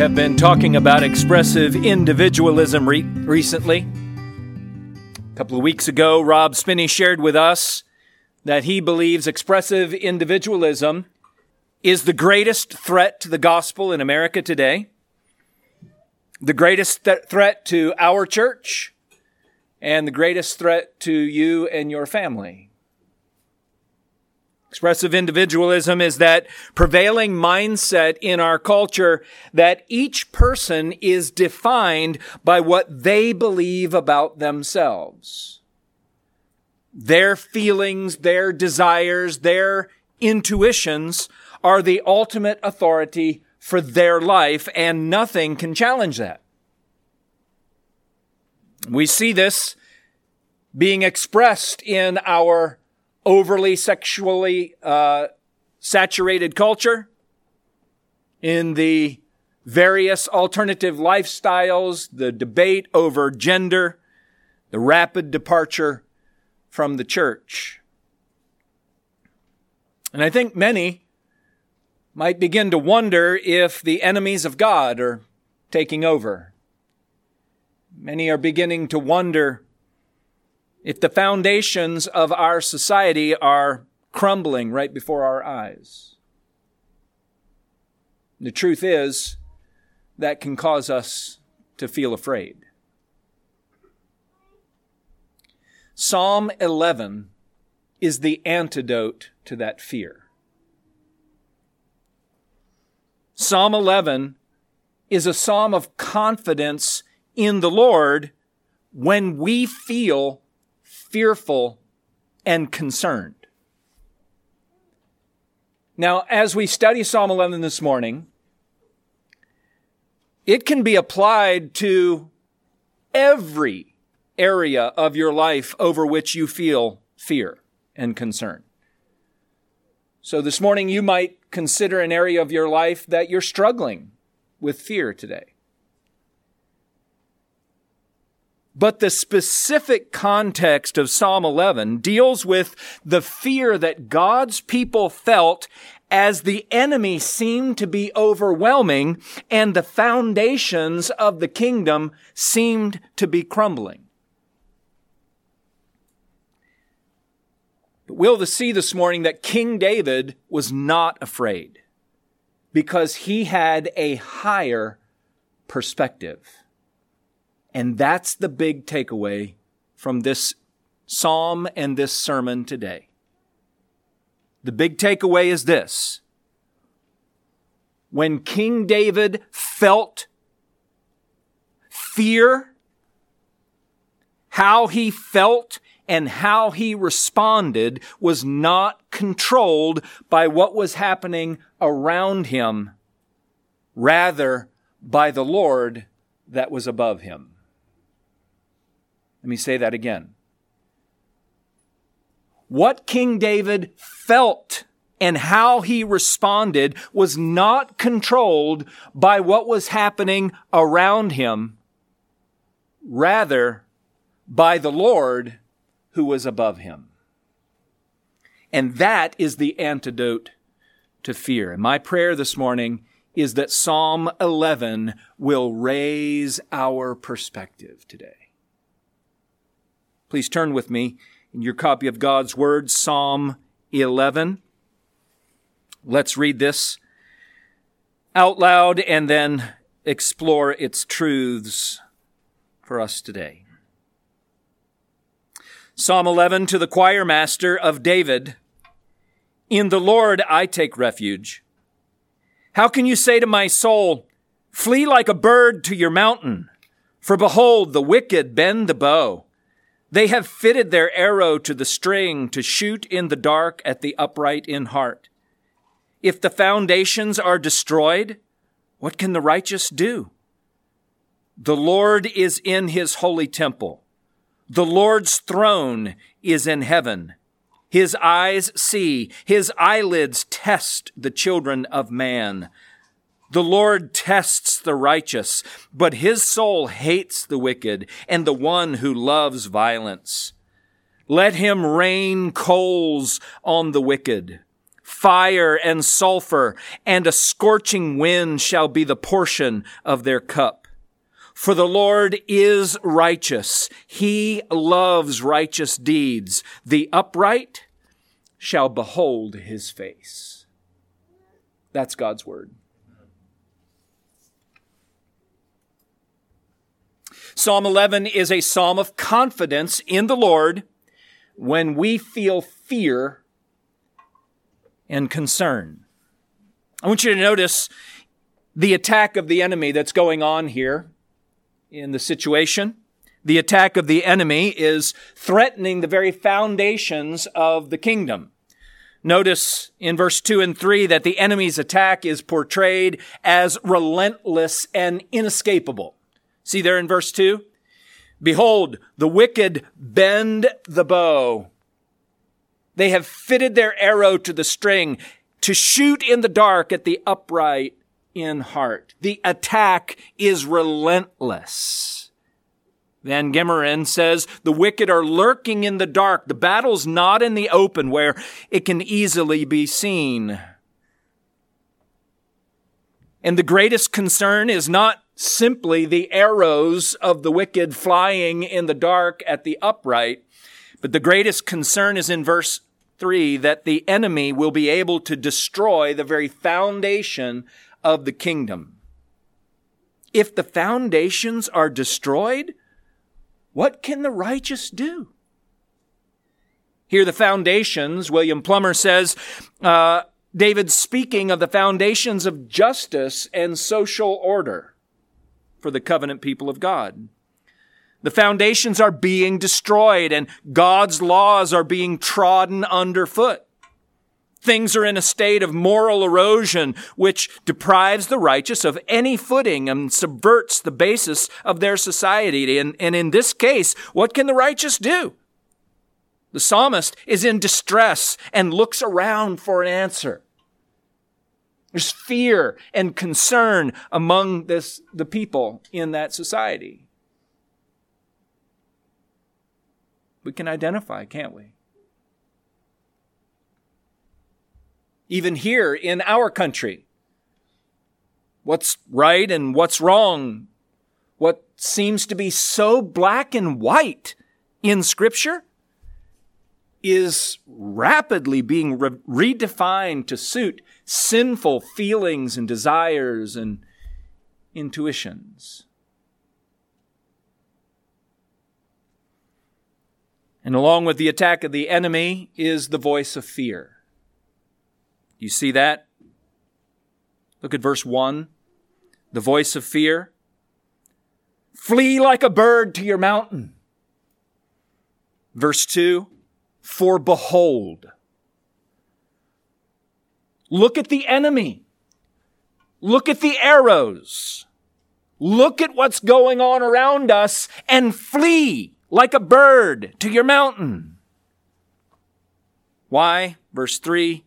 have been talking about expressive individualism re- recently. A couple of weeks ago, Rob Spinney shared with us that he believes expressive individualism is the greatest threat to the gospel in America today, the greatest th- threat to our church, and the greatest threat to you and your family. Expressive individualism is that prevailing mindset in our culture that each person is defined by what they believe about themselves. Their feelings, their desires, their intuitions are the ultimate authority for their life and nothing can challenge that. We see this being expressed in our overly sexually uh, saturated culture, in the various alternative lifestyles, the debate over gender, the rapid departure from the church. And I think many might begin to wonder if the enemies of God are taking over. Many are beginning to wonder if the foundations of our society are crumbling right before our eyes. The truth is, that can cause us to feel afraid. Psalm 11 is the antidote to that fear. Psalm 11 is a psalm of confidence in the Lord when we feel fearful, and concerned. Now, as we study Psalm 11 this morning, it can be applied to every area of your life over which you feel fear and concern. So this morning you might consider an area of your life that you're struggling with fear today. But the specific context of Psalm 11 deals with the fear that God's people felt as the enemy seemed to be overwhelming and the foundations of the kingdom seemed to be crumbling. But we'll see this morning that King David was not afraid because he had a higher perspective. And that's the big takeaway from this psalm and this sermon today. The big takeaway is this. When King David felt fear, how he felt and how he responded was not controlled by what was happening around him, rather by the Lord that was above him. Let me say that again. What King David felt and how he responded was not controlled by what was happening around him, rather by the Lord who was above him. And that is the antidote to fear. And my prayer this morning is that Psalm 11 will raise our perspective today. Please turn with me in your copy of God's Word, Psalm 11. Let's read this out loud and then explore its truths for us today. Psalm 11 to the choir master of David. In the Lord I take refuge. How can you say to my soul, Flee like a bird to your mountain? For behold, the wicked bend the bow. They have fitted their arrow to the string to shoot in the dark at the upright in heart. If the foundations are destroyed, what can the righteous do? The Lord is in his holy temple. The Lord's throne is in heaven. His eyes see, his eyelids test the children of man. The Lord tests the righteous, but his soul hates the wicked and the one who loves violence. Let him rain coals on the wicked, fire and sulfur, and a scorching wind shall be the portion of their cup. For the Lord is righteous. He loves righteous deeds. The upright shall behold his face. That's God's word. Psalm 11 is a psalm of confidence in the Lord when we feel fear and concern. I want you to notice the attack of the enemy that's going on here in the situation. The attack of the enemy is threatening the very foundations of the kingdom. Notice in verse 2 and 3 that the enemy's attack is portrayed as relentless and inescapable. See there in verse 2? Behold, the wicked bend the bow. They have fitted their arrow to the string to shoot in the dark at the upright in heart. The attack is relentless. Van Gemeren says the wicked are lurking in the dark. The battle's not in the open where it can easily be seen. And the greatest concern is not simply the arrows of the wicked flying in the dark at the upright, but the greatest concern is in verse 3 that the enemy will be able to destroy the very foundation of the kingdom. If the foundations are destroyed, what can the righteous do? Here, the foundations, William Plumer says, uh, David's speaking of the foundations of justice and social order for the covenant people of God. The foundations are being destroyed and God's laws are being trodden underfoot. Things are in a state of moral erosion, which deprives the righteous of any footing and subverts the basis of their society. And, and in this case, what can the righteous do? The psalmist is in distress and looks around for an answer. There's fear and concern among this, the people in that society. We can identify, can't we? even here in our country. What's right and what's wrong? What seems to be so black and white in Scripture is rapidly being re- redefined to suit sinful feelings and desires and intuitions. And along with the attack of the enemy is the voice of fear. You see that? Look at verse 1. The voice of fear. Flee like a bird to your mountain. Verse 2. For behold. Look at the enemy. Look at the arrows. Look at what's going on around us and flee like a bird to your mountain. Why? Verse 3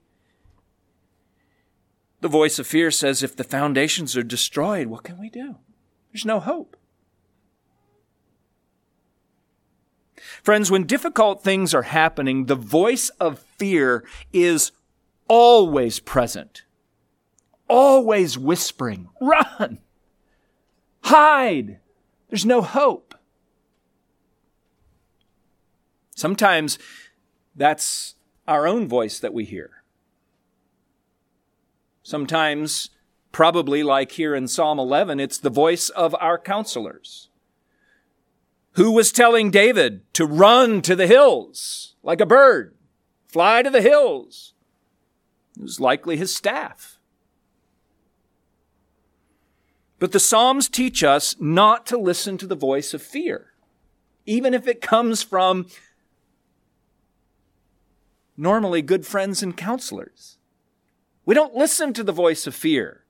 the voice of fear says, if the foundations are destroyed, what can we do? There's no hope. Friends, when difficult things are happening, the voice of fear is always present, always whispering, run, hide. There's no hope. Sometimes that's our own voice that we hear. Sometimes, probably like here in Psalm 11, it's the voice of our counselors. Who was telling David to run to the hills like a bird, fly to the hills? It was likely his staff. But the Psalms teach us not to listen to the voice of fear, even if it comes from normally good friends and counselors. We don't listen to the voice of fear.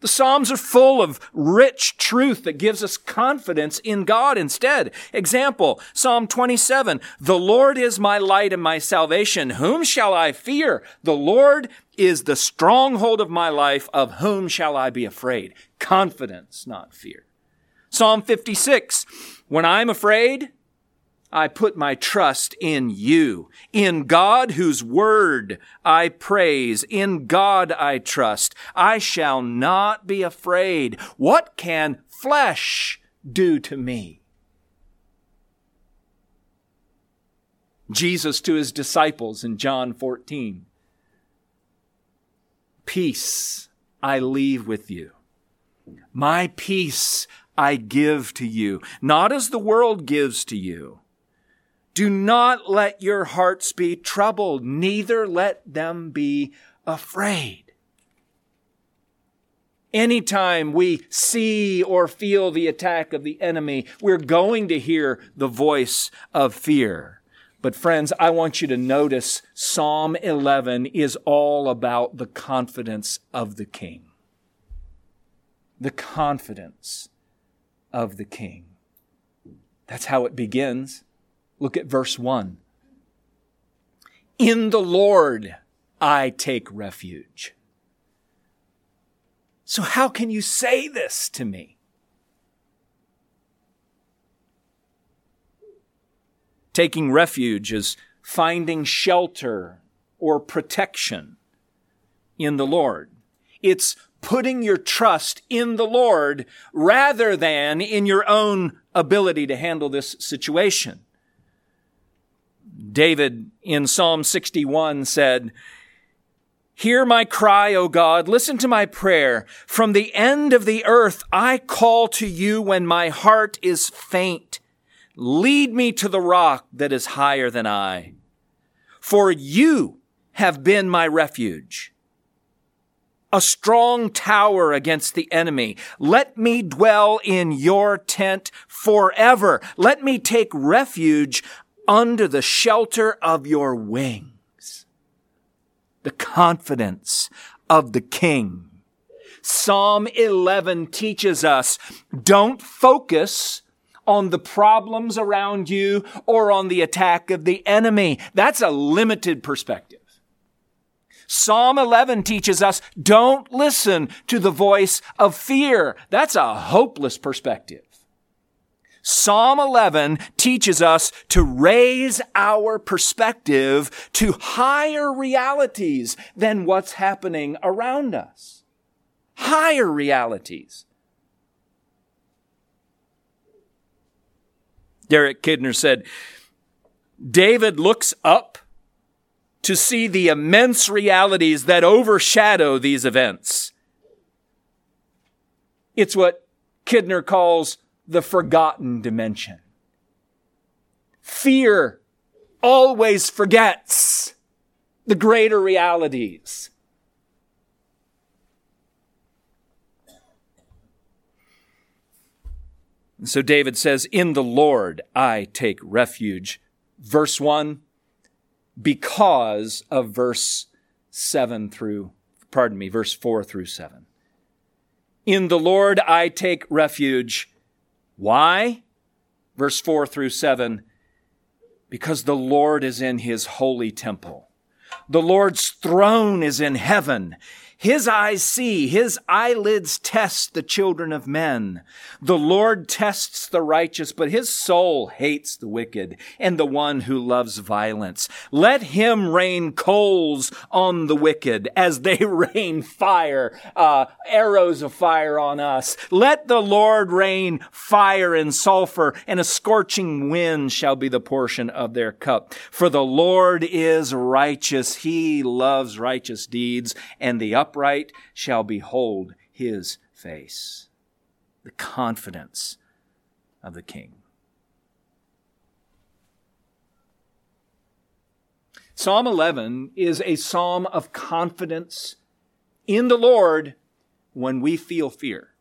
The Psalms are full of rich truth that gives us confidence in God instead. Example, Psalm 27, The Lord is my light and my salvation. Whom shall I fear? The Lord is the stronghold of my life. Of whom shall I be afraid? Confidence, not fear. Psalm 56, When I'm afraid, I put my trust in you. In God whose word I praise. In God I trust. I shall not be afraid. What can flesh do to me? Jesus to his disciples in John 14. Peace I leave with you. My peace I give to you, not as the world gives to you. Do not let your hearts be troubled, neither let them be afraid. Anytime we see or feel the attack of the enemy, we're going to hear the voice of fear. But friends, I want you to notice Psalm 11 is all about the confidence of the king. The confidence of the king. That's how it begins. Look at verse 1. In the Lord I take refuge. So, how can you say this to me? Taking refuge is finding shelter or protection in the Lord. It's putting your trust in the Lord rather than in your own ability to handle this situation. David in Psalm 61 said, Hear my cry, O God. Listen to my prayer. From the end of the earth, I call to you when my heart is faint. Lead me to the rock that is higher than I. For you have been my refuge, a strong tower against the enemy. Let me dwell in your tent forever. Let me take refuge under the shelter of your wings. The confidence of the king. Psalm 11 teaches us don't focus on the problems around you or on the attack of the enemy. That's a limited perspective. Psalm 11 teaches us don't listen to the voice of fear. That's a hopeless perspective. Psalm 11 teaches us to raise our perspective to higher realities than what's happening around us. Higher realities. Derek Kidner said, David looks up to see the immense realities that overshadow these events. It's what Kidner calls the forgotten dimension. Fear always forgets the greater realities. so David says, In the Lord I take refuge. Verse 1, because of verse 7 through, pardon me, verse 4 through 7. In the Lord I take refuge. Why? Verse 4 through 7 because the Lord is in his holy temple. The Lord's throne is in heaven. His eyes see, his eyelids test the children of men. The Lord tests the righteous, but his soul hates the wicked and the one who loves violence. Let him rain coals on the wicked as they rain fire, uh, arrows of fire on us. Let the Lord rain fire and sulfur, and a scorching wind shall be the portion of their cup. For the Lord is righteous. He loves righteous deeds, and the up upright shall behold his face. The confidence of the king. Psalm 11 is a psalm of confidence in the Lord when we feel fear,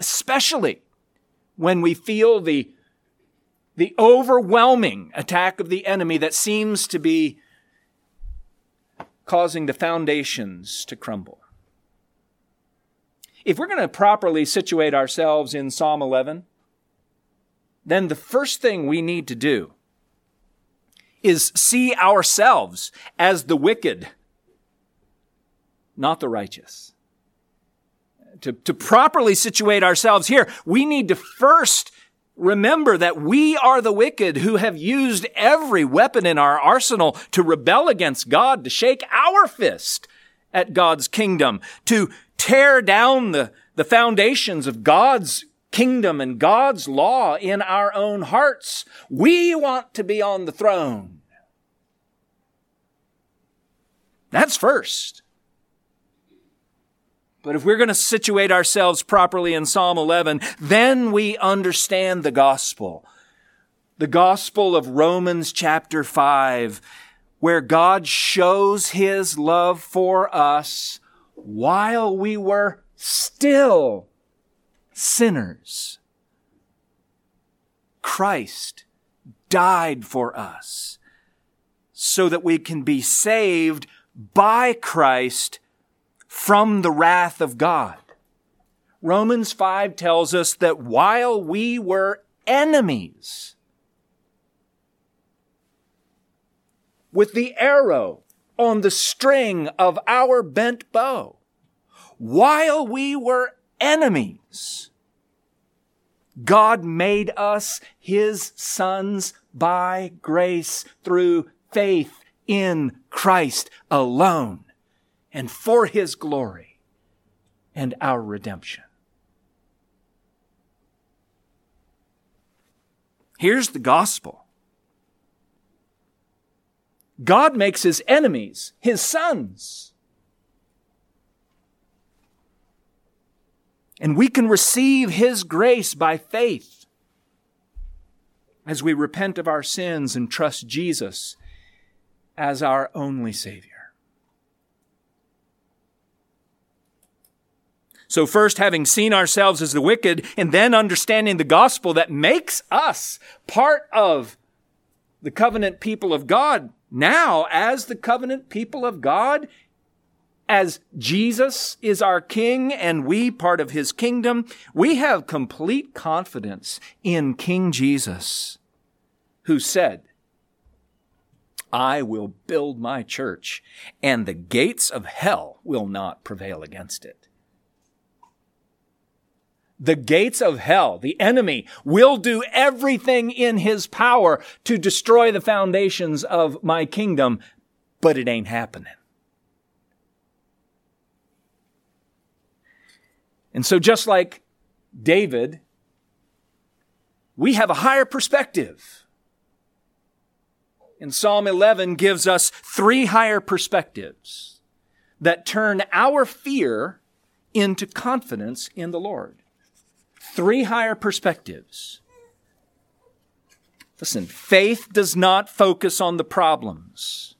especially when we feel the, the overwhelming attack of the enemy that seems to be causing the foundations to crumble. If we're going to properly situate ourselves in Psalm 11, then the first thing we need to do is see ourselves as the wicked, not the righteous. To, to properly situate ourselves here, we need to first Remember that we are the wicked who have used every weapon in our arsenal to rebel against God, to shake our fist at God's kingdom, to tear down the, the foundations of God's kingdom and God's law in our own hearts. We want to be on the throne. That's first. But if we're going to situate ourselves properly in Psalm 11, then we understand the gospel. The gospel of Romans chapter 5, where God shows his love for us while we were still sinners. Christ died for us so that we can be saved by Christ from the wrath of God. Romans 5 tells us that while we were enemies, with the arrow on the string of our bent bow, while we were enemies, God made us his sons by grace through faith in Christ alone and for his glory and our redemption. Here's the gospel. God makes his enemies his sons. And we can receive his grace by faith as we repent of our sins and trust Jesus as our only Savior. So first having seen ourselves as the wicked and then understanding the gospel that makes us part of the covenant people of God. Now, as the covenant people of God, as Jesus is our king and we part of his kingdom, we have complete confidence in King Jesus, who said, I will build my church and the gates of hell will not prevail against it the gates of hell, the enemy, will do everything in his power to destroy the foundations of my kingdom, but it ain't happening. And so, just like David, we have a higher perspective. And Psalm 11 gives us three higher perspectives that turn our fear into confidence in the Lord three higher perspectives. Listen, faith does not focus on the problems.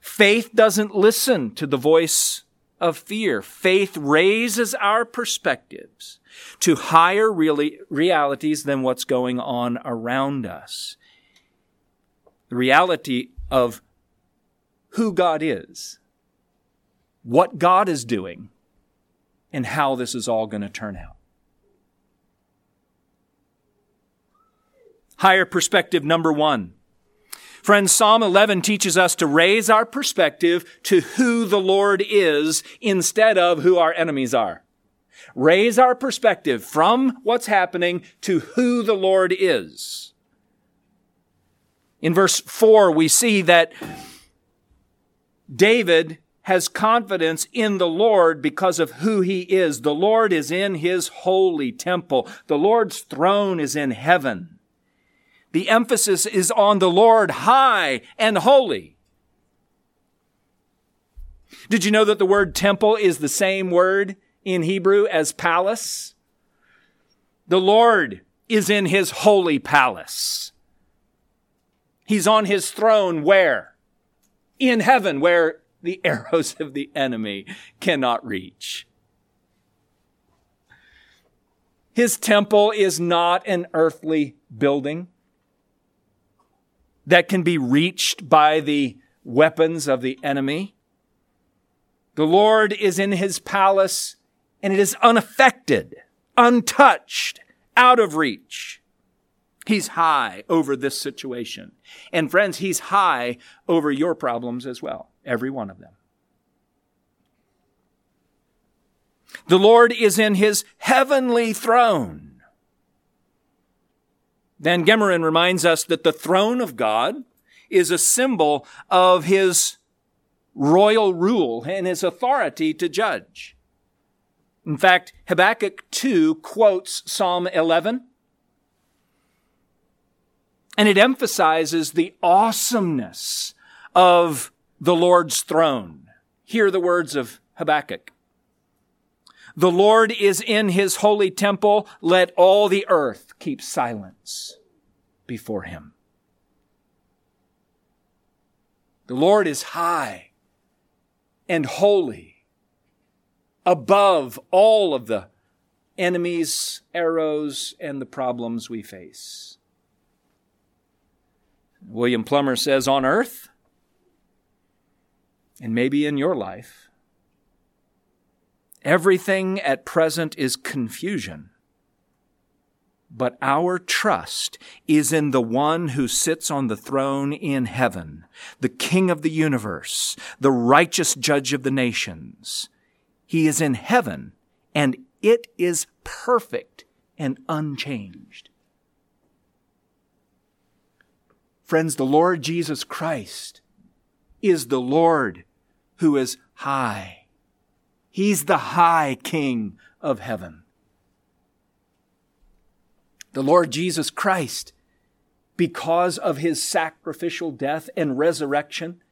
Faith doesn't listen to the voice of fear. Faith raises our perspectives to higher really realities than what's going on around us. The reality of who God is, what God is doing, and how this is all going to turn out. Higher perspective number one. Friends, Psalm 11 teaches us to raise our perspective to who the Lord is instead of who our enemies are. Raise our perspective from what's happening to who the Lord is. In verse 4, we see that David has confidence in the Lord because of who he is. The Lord is in his holy temple. The Lord's throne is in heaven. The emphasis is on the Lord high and holy. Did you know that the word temple is the same word in Hebrew as palace? The Lord is in his holy palace. He's on his throne where? In heaven, where the arrows of the enemy cannot reach. His temple is not an earthly building that can be reached by the weapons of the enemy. The Lord is in his palace and it is unaffected, untouched, out of reach. He's high over this situation. And friends, he's high over your problems as well, every one of them. The Lord is in his heavenly throne. Van Gemeren reminds us that the throne of God is a symbol of his royal rule and his authority to judge. In fact, Habakkuk 2 quotes Psalm 11 and it emphasizes the awesomeness of the Lord's throne. Hear the words of Habakkuk. The Lord is in his holy temple. Let all the earth keep silence before him. The Lord is high and holy above all of the enemies, arrows, and the problems we face. William Plumer says on earth, and maybe in your life, everything at present is confusion. But our trust is in the one who sits on the throne in heaven, the King of the universe, the righteous judge of the nations. He is in heaven and it is perfect and unchanged. Friends, the Lord Jesus Christ is the Lord who is high. He's the high King of heaven. The Lord Jesus Christ, because of his sacrificial death and resurrection,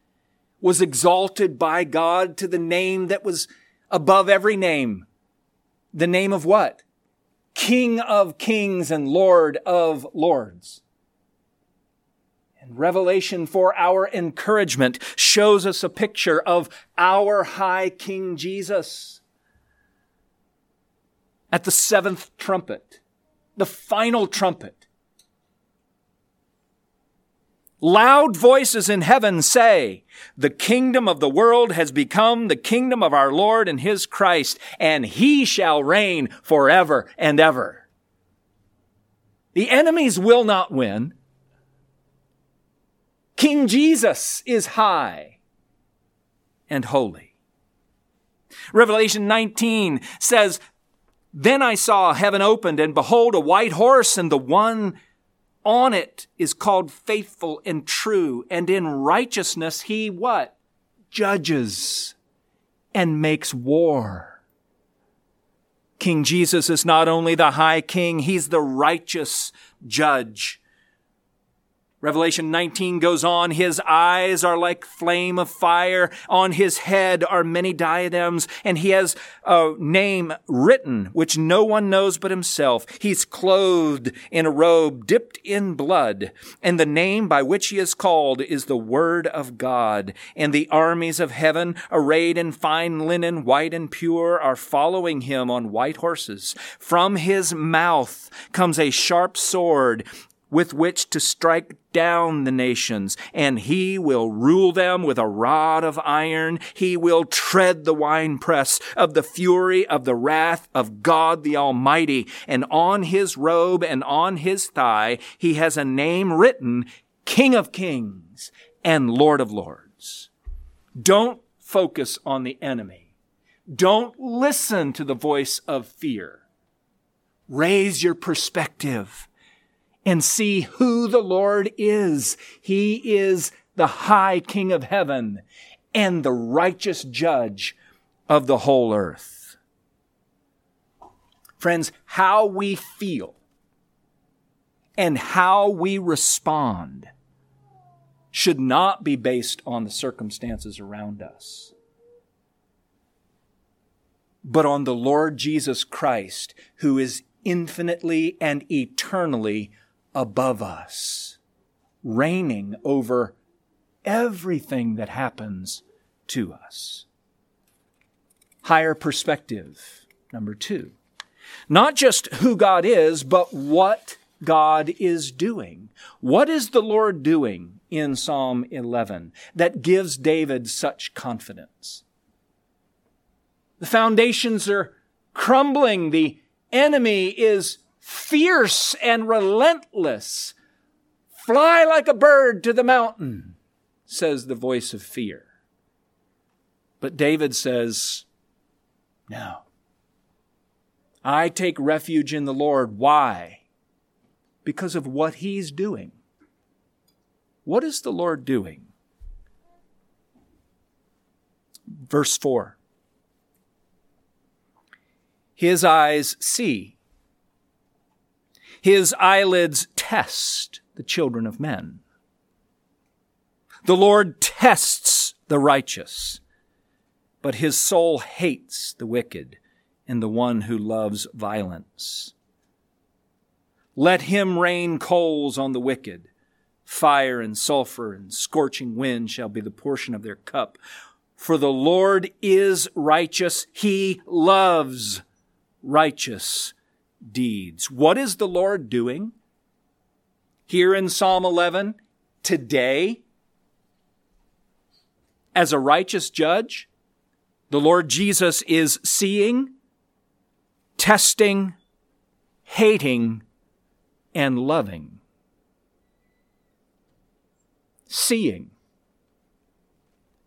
was exalted by God to the name that was above every name. The name of what? King of kings and Lord of lords. Revelation for our encouragement shows us a picture of our high King Jesus. At the seventh trumpet, the final trumpet, Loud voices in heaven say, the kingdom of the world has become the kingdom of our Lord and his Christ, and he shall reign forever and ever. The enemies will not win. King Jesus is high and holy. Revelation 19 says, Then I saw heaven opened, and behold, a white horse, and the one on it is called faithful and true, and in righteousness he what? Judges and makes war. King Jesus is not only the high king, he's the righteous judge. Revelation 19 goes on, his eyes are like flame of fire. On his head are many diadems, and he has a name written which no one knows but himself. He's clothed in a robe dipped in blood, and the name by which he is called is the Word of God. And the armies of heaven, arrayed in fine linen, white and pure, are following him on white horses. From his mouth comes a sharp sword, with which to strike down the nations, and he will rule them with a rod of iron. He will tread the winepress of the fury of the wrath of God the Almighty. And on his robe and on his thigh, he has a name written, King of Kings and Lord of Lords. Don't focus on the enemy. Don't listen to the voice of fear. Raise your perspective and see who the Lord is. He is the high King of heaven and the righteous judge of the whole earth. Friends, how we feel and how we respond should not be based on the circumstances around us, but on the Lord Jesus Christ, who is infinitely and eternally above us, reigning over everything that happens to us. Higher perspective, number two. Not just who God is, but what God is doing. What is the Lord doing in Psalm 11 that gives David such confidence? The foundations are crumbling. The enemy is fierce and relentless. Fly like a bird to the mountain, says the voice of fear. But David says, No. I take refuge in the Lord. Why? because of what he's doing. What is the Lord doing? Verse 4 His eyes see, his eyelids test the children of men. The Lord tests the righteous, but his soul hates the wicked and the one who loves violence. Let him rain coals on the wicked. Fire and sulfur and scorching wind shall be the portion of their cup. For the Lord is righteous. He loves righteous deeds. What is the Lord doing? Here in Psalm 11, today, as a righteous judge, the Lord Jesus is seeing, testing, hating, and loving. Seeing.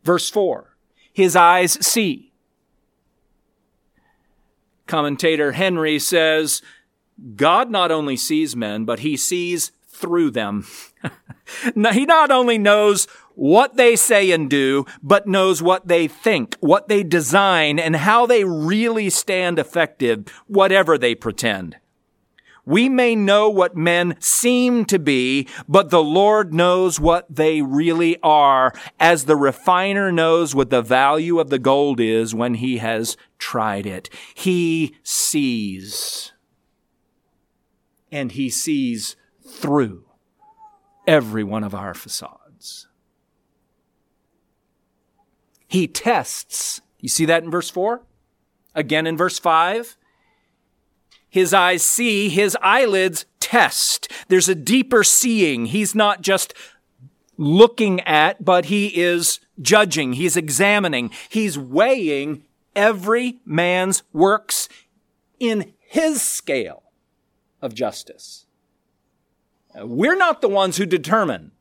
Verse 4 His eyes see. Commentator Henry says, God not only sees men, but he sees through them. he not only knows what they say and do, but knows what they think, what they design, and how they really stand effective, whatever they pretend. We may know what men seem to be, but the Lord knows what they really are, as the refiner knows what the value of the gold is when he has tried it. He sees. And he sees through every one of our facades. He tests. You see that in verse 4? Again in verse 5? His eyes see, his eyelids test. There's a deeper seeing. He's not just looking at, but he is judging. He's examining. He's weighing every man's works in his scale of justice. We're not the ones who determine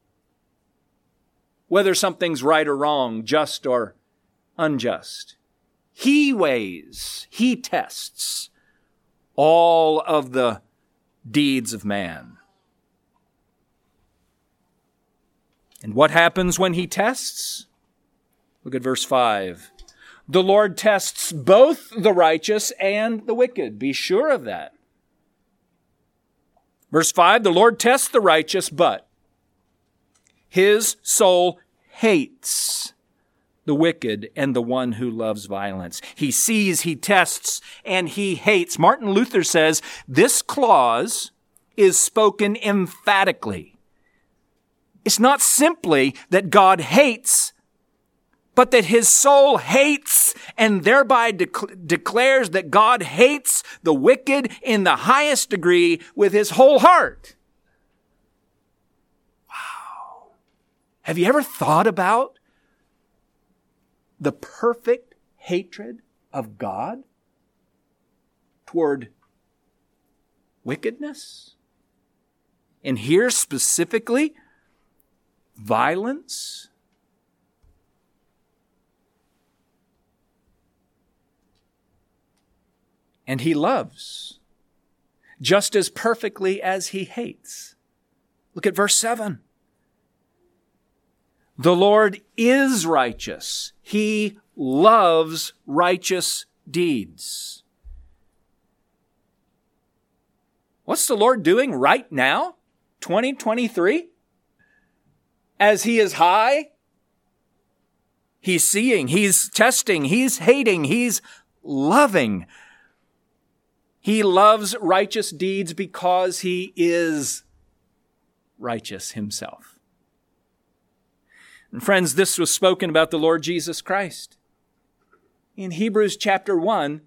whether something's right or wrong, just or unjust. He weighs, he tests all of the deeds of man. And what happens when he tests? Look at verse 5. The Lord tests both the righteous and the wicked. Be sure of that. Verse 5 The Lord tests the righteous, but his soul hates the wicked and the one who loves violence. He sees, he tests, and he hates. Martin Luther says this clause is spoken emphatically. It's not simply that God hates, but that his soul hates and thereby declares that God hates the wicked in the highest degree with his whole heart. Wow. Have you ever thought about the perfect hatred of God toward wickedness. And here specifically, violence. And he loves just as perfectly as he hates. Look at verse 7. The Lord is righteous. He loves righteous deeds. What's the Lord doing right now? 2023? As He is high, He's seeing, He's testing, He's hating, He's loving. He loves righteous deeds because He is righteous Himself. And friends, this was spoken about the Lord Jesus Christ. In Hebrews chapter 1,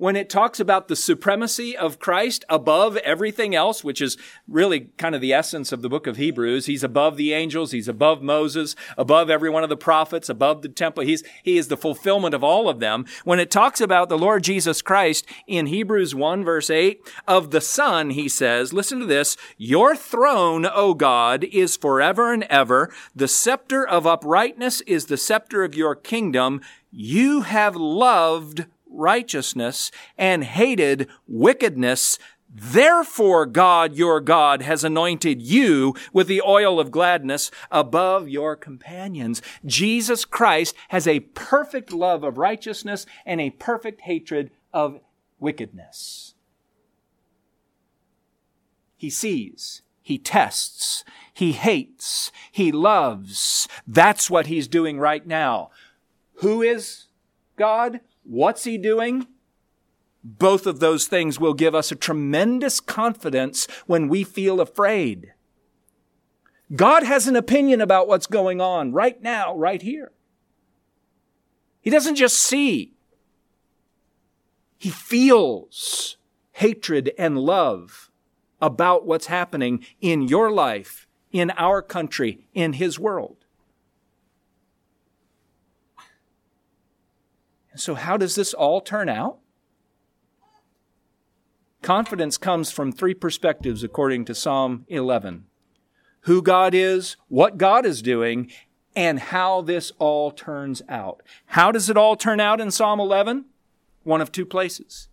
when it talks about the supremacy of Christ above everything else, which is really kind of the essence of the book of Hebrews. He's above the angels. He's above Moses, above every one of the prophets, above the temple. He's, he is the fulfillment of all of them. When it talks about the Lord Jesus Christ in Hebrews 1 verse 8, of the Son, he says, listen to this, your throne, O God, is forever and ever. The scepter of uprightness is the scepter of your kingdom. You have loved righteousness and hated wickedness. Therefore, God, your God, has anointed you with the oil of gladness above your companions. Jesus Christ has a perfect love of righteousness and a perfect hatred of wickedness. He sees, he tests, he hates, he loves. That's what he's doing right now. Who is God? What's he doing? Both of those things will give us a tremendous confidence when we feel afraid. God has an opinion about what's going on right now, right here. He doesn't just see. He feels hatred and love about what's happening in your life, in our country, in His world. So, how does this all turn out? Confidence comes from three perspectives according to Psalm 11 who God is, what God is doing, and how this all turns out. How does it all turn out in Psalm 11? One of two places.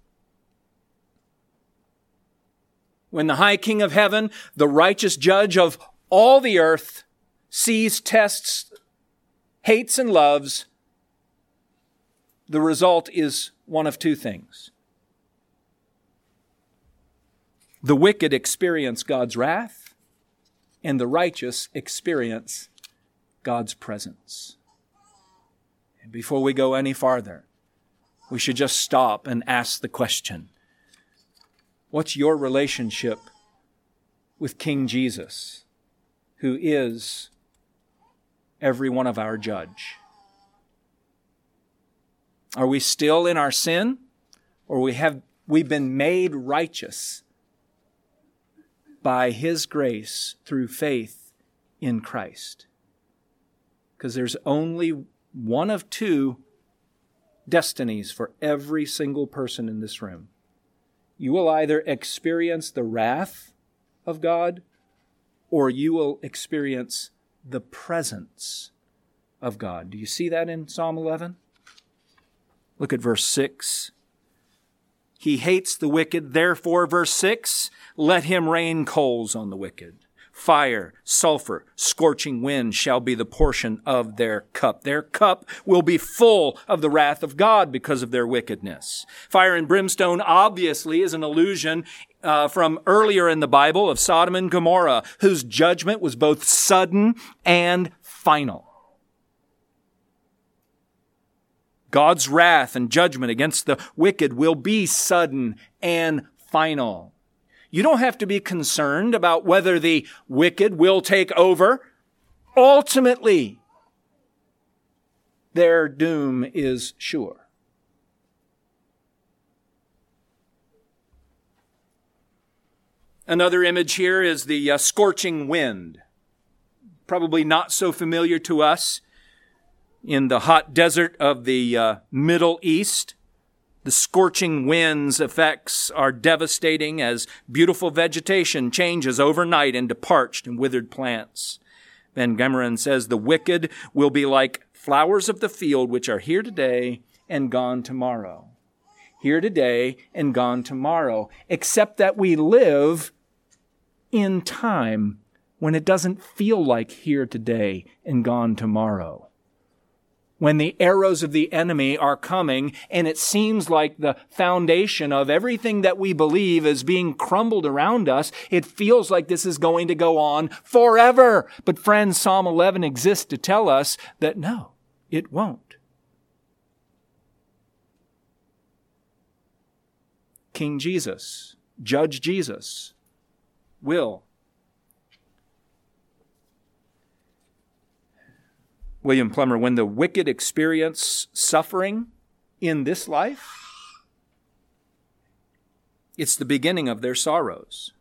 When the high king of heaven, the righteous judge of all the earth, sees, tests, hates, and loves, the result is one of two things. The wicked experience God's wrath, and the righteous experience God's presence. And before we go any farther, we should just stop and ask the question What's your relationship with King Jesus, who is every one of our judge? Are we still in our sin, or we have we been made righteous by His grace through faith in Christ. Because there's only one of two destinies for every single person in this room. You will either experience the wrath of God or you will experience the presence of God. Do you see that in Psalm 11? Look at verse 6. He hates the wicked. Therefore, verse 6, let him rain coals on the wicked. Fire, sulfur, scorching wind shall be the portion of their cup. Their cup will be full of the wrath of God because of their wickedness. Fire and brimstone obviously is an allusion uh, from earlier in the Bible of Sodom and Gomorrah, whose judgment was both sudden and final. God's wrath and judgment against the wicked will be sudden and final. You don't have to be concerned about whether the wicked will take over. Ultimately, their doom is sure. Another image here is the uh, scorching wind. Probably not so familiar to us in the hot desert of the uh, Middle East. The scorching winds effects are devastating as beautiful vegetation changes overnight into parched and withered plants. VanGemeren says the wicked will be like flowers of the field which are here today and gone tomorrow. Here today and gone tomorrow, except that we live in time when it doesn't feel like here today and gone tomorrow when the arrows of the enemy are coming and it seems like the foundation of everything that we believe is being crumbled around us, it feels like this is going to go on forever. But friends, Psalm 11 exists to tell us that no, it won't. King Jesus, Judge Jesus, will William Plumer, when the wicked experience suffering in this life, it's the beginning of their sorrows.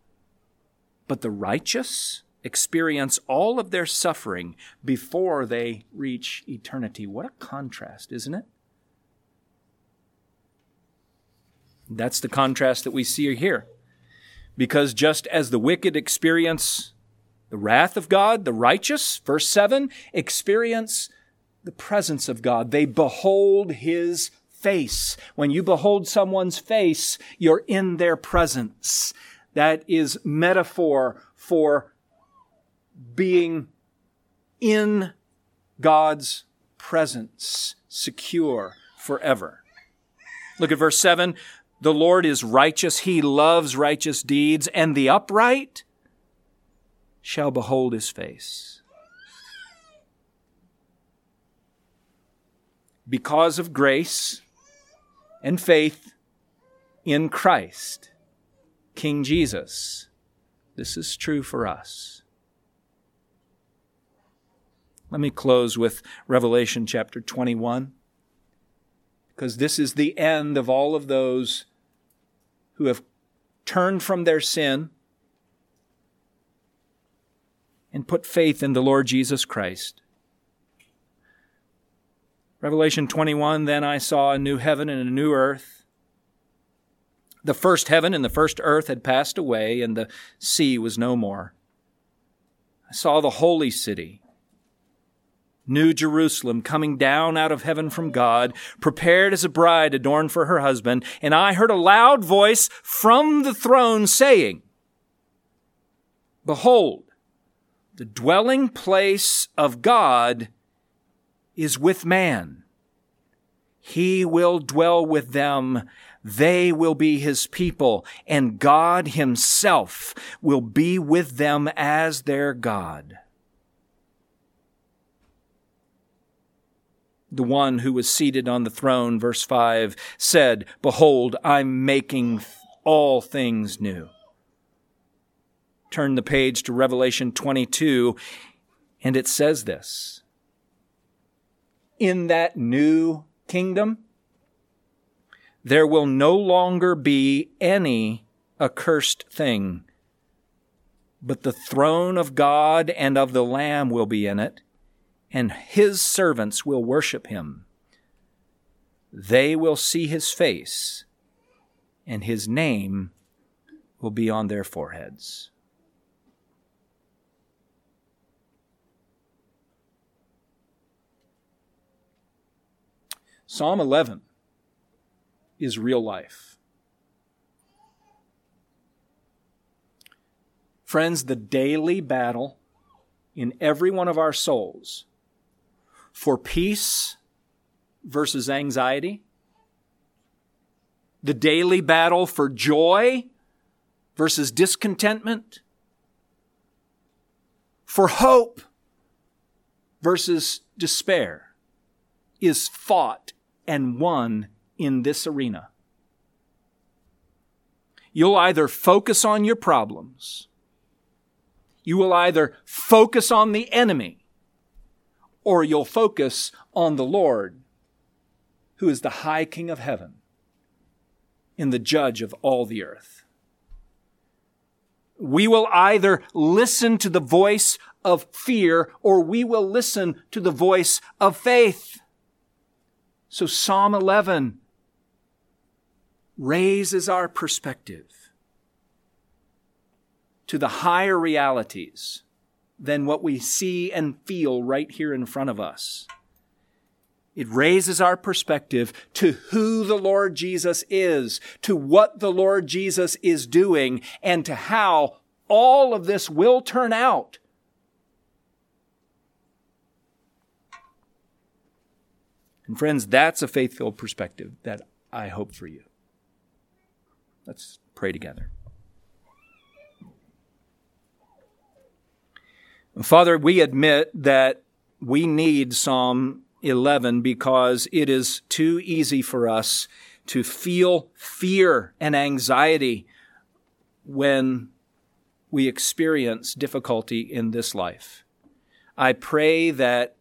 But the righteous experience all of their suffering before they reach eternity. What a contrast, isn't it? That's the contrast that we see here. Because just as the wicked experience the wrath of God, the righteous, verse 7, experience the presence of God. They behold his face. When you behold someone's face, you're in their presence. That is metaphor for being in God's presence, secure forever. Look at verse 7. The Lord is righteous. He loves righteous deeds, and the upright shall behold his face. Because of grace and faith in Christ, King Jesus, this is true for us. Let me close with Revelation chapter 21, because this is the end of all of those who have turned from their sin and put faith in the Lord Jesus Christ. Revelation 21 Then I saw a new heaven and a new earth. The first heaven and the first earth had passed away, and the sea was no more. I saw the holy city New Jerusalem coming down out of heaven from God, prepared as a bride adorned for her husband. And I heard a loud voice from the throne saying, Behold, the dwelling place of God is with man. He will dwell with them. They will be his people, and God himself will be with them as their God. the one who was seated on the throne, verse 5, said, Behold, I'm making all things new. Turn the page to Revelation 22, and it says this In that new kingdom, there will no longer be any accursed thing, but the throne of God and of the Lamb will be in it and his servants will worship him. They will see his face, and his name will be on their foreheads. Psalm 11 is real life. Friends, the daily battle in every one of our souls for peace versus anxiety, the daily battle for joy versus discontentment, for hope versus despair is fought and won in this arena. You'll either focus on your problems, you will either focus on the enemy, or you'll focus on the Lord, who is the high King of heaven and the judge of all the earth. We will either listen to the voice of fear or we will listen to the voice of faith. So Psalm 11 raises our perspective to the higher realities than what we see and feel right here in front of us. It raises our perspective to who the Lord Jesus is, to what the Lord Jesus is doing, and to how all of this will turn out. And friends, that's a faith filled perspective that I hope for you. Let's pray together. Father, we admit that we need Psalm 11 because it is too easy for us to feel fear and anxiety when we experience difficulty in this life. I pray that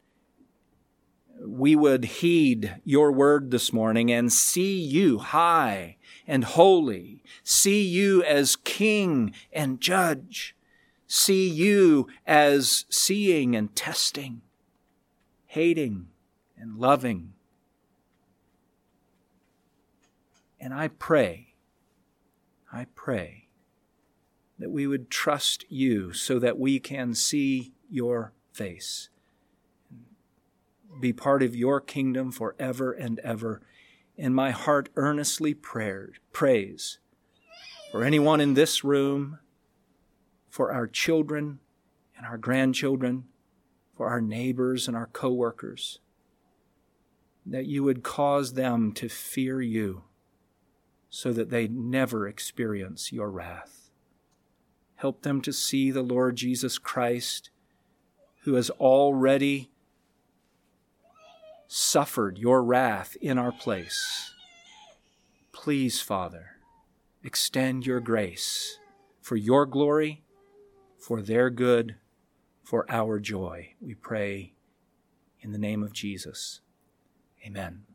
we would heed your word this morning and see you high and holy, see you as king and judge see you as seeing and testing, hating and loving. And I pray, I pray that we would trust you so that we can see your face, be part of your kingdom forever and ever And my heart earnestly prayed, prays for anyone in this room, for our children and our grandchildren, for our neighbors and our coworkers, that you would cause them to fear you so that they never experience your wrath. Help them to see the Lord Jesus Christ, who has already suffered your wrath in our place. Please, Father, extend your grace for your glory, for their good, for our joy. We pray in the name of Jesus. Amen.